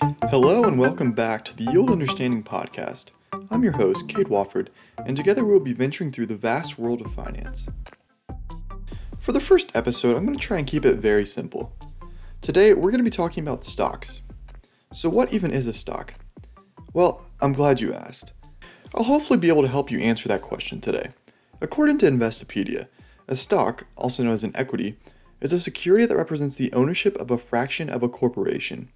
and welcome back to the Yield Understanding Podcast. I'm your host, Kate Wofford, and together we'll be venturing through the vast world of finance. For the first episode, I'm going to try and keep it very simple. Today, we're going to be talking about stocks. So, what even is a stock? Well, I'm glad you asked. I'll hopefully be able to help you answer that question today. According to Investopedia, a stock, also known as an equity, is a security that represents the ownership of a fraction of a corporation.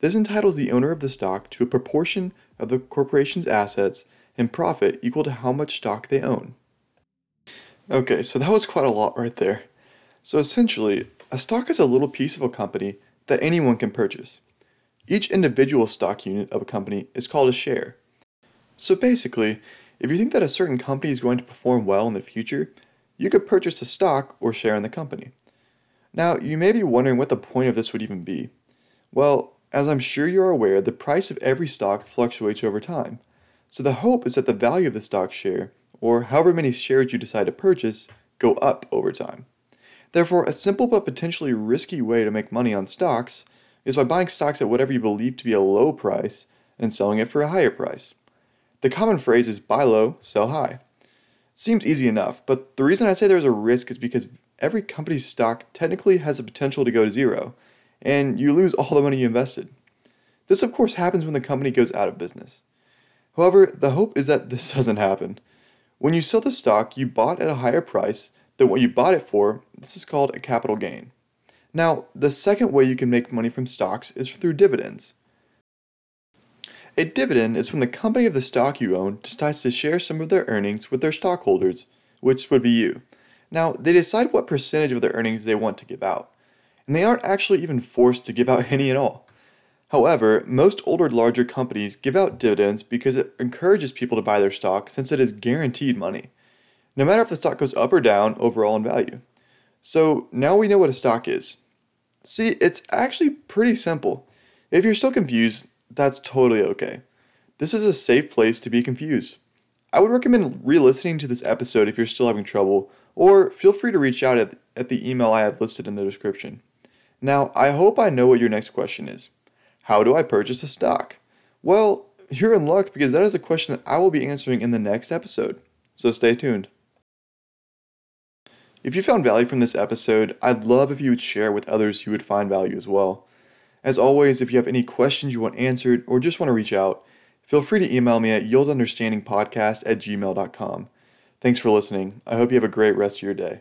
This entitles the owner of the stock to a proportion of the corporation's assets and profit equal to how much stock they own. Okay, so that was quite a lot right there. So essentially, a stock is a little piece of a company that anyone can purchase. Each individual stock unit of a company is called a share. So basically, if you think that a certain company is going to perform well in the future, you could purchase a stock or share in the company. Now, you may be wondering what the point of this would even be. Well, as I'm sure you are aware, the price of every stock fluctuates over time. So the hope is that the value of the stock share, or however many shares you decide to purchase, go up over time. Therefore, a simple but potentially risky way to make money on stocks is by buying stocks at whatever you believe to be a low price and selling it for a higher price. The common phrase is buy low, sell high. Seems easy enough, but the reason I say there's a risk is because every company's stock technically has the potential to go to zero, and you lose all the money you invested. This, of course, happens when the company goes out of business. However, the hope is that this doesn't happen. When you sell the stock you bought at a higher price than what you bought it for, this is called a capital gain. Now, the second way you can make money from stocks is through dividends. A dividend is when the company of the stock you own decides to share some of their earnings with their stockholders, which would be you. Now, they decide what percentage of their earnings they want to give out, and they aren't actually even forced to give out any at all. However, most older, larger companies give out dividends because it encourages people to buy their stock since it is guaranteed money, no matter if the stock goes up or down overall in value. So now we know what a stock is. See, it's actually pretty simple. If you're still confused, that's totally okay. This is a safe place to be confused. I would recommend re listening to this episode if you're still having trouble, or feel free to reach out at, at the email I have listed in the description. Now, I hope I know what your next question is. How do I purchase a stock? Well, you're in luck because that is a question that I will be answering in the next episode, so stay tuned. If you found value from this episode, I'd love if you would share with others who would find value as well. As always, if you have any questions you want answered or just want to reach out, feel free to email me at yieldunderstandingpodcast at gmail.com. Thanks for listening. I hope you have a great rest of your day.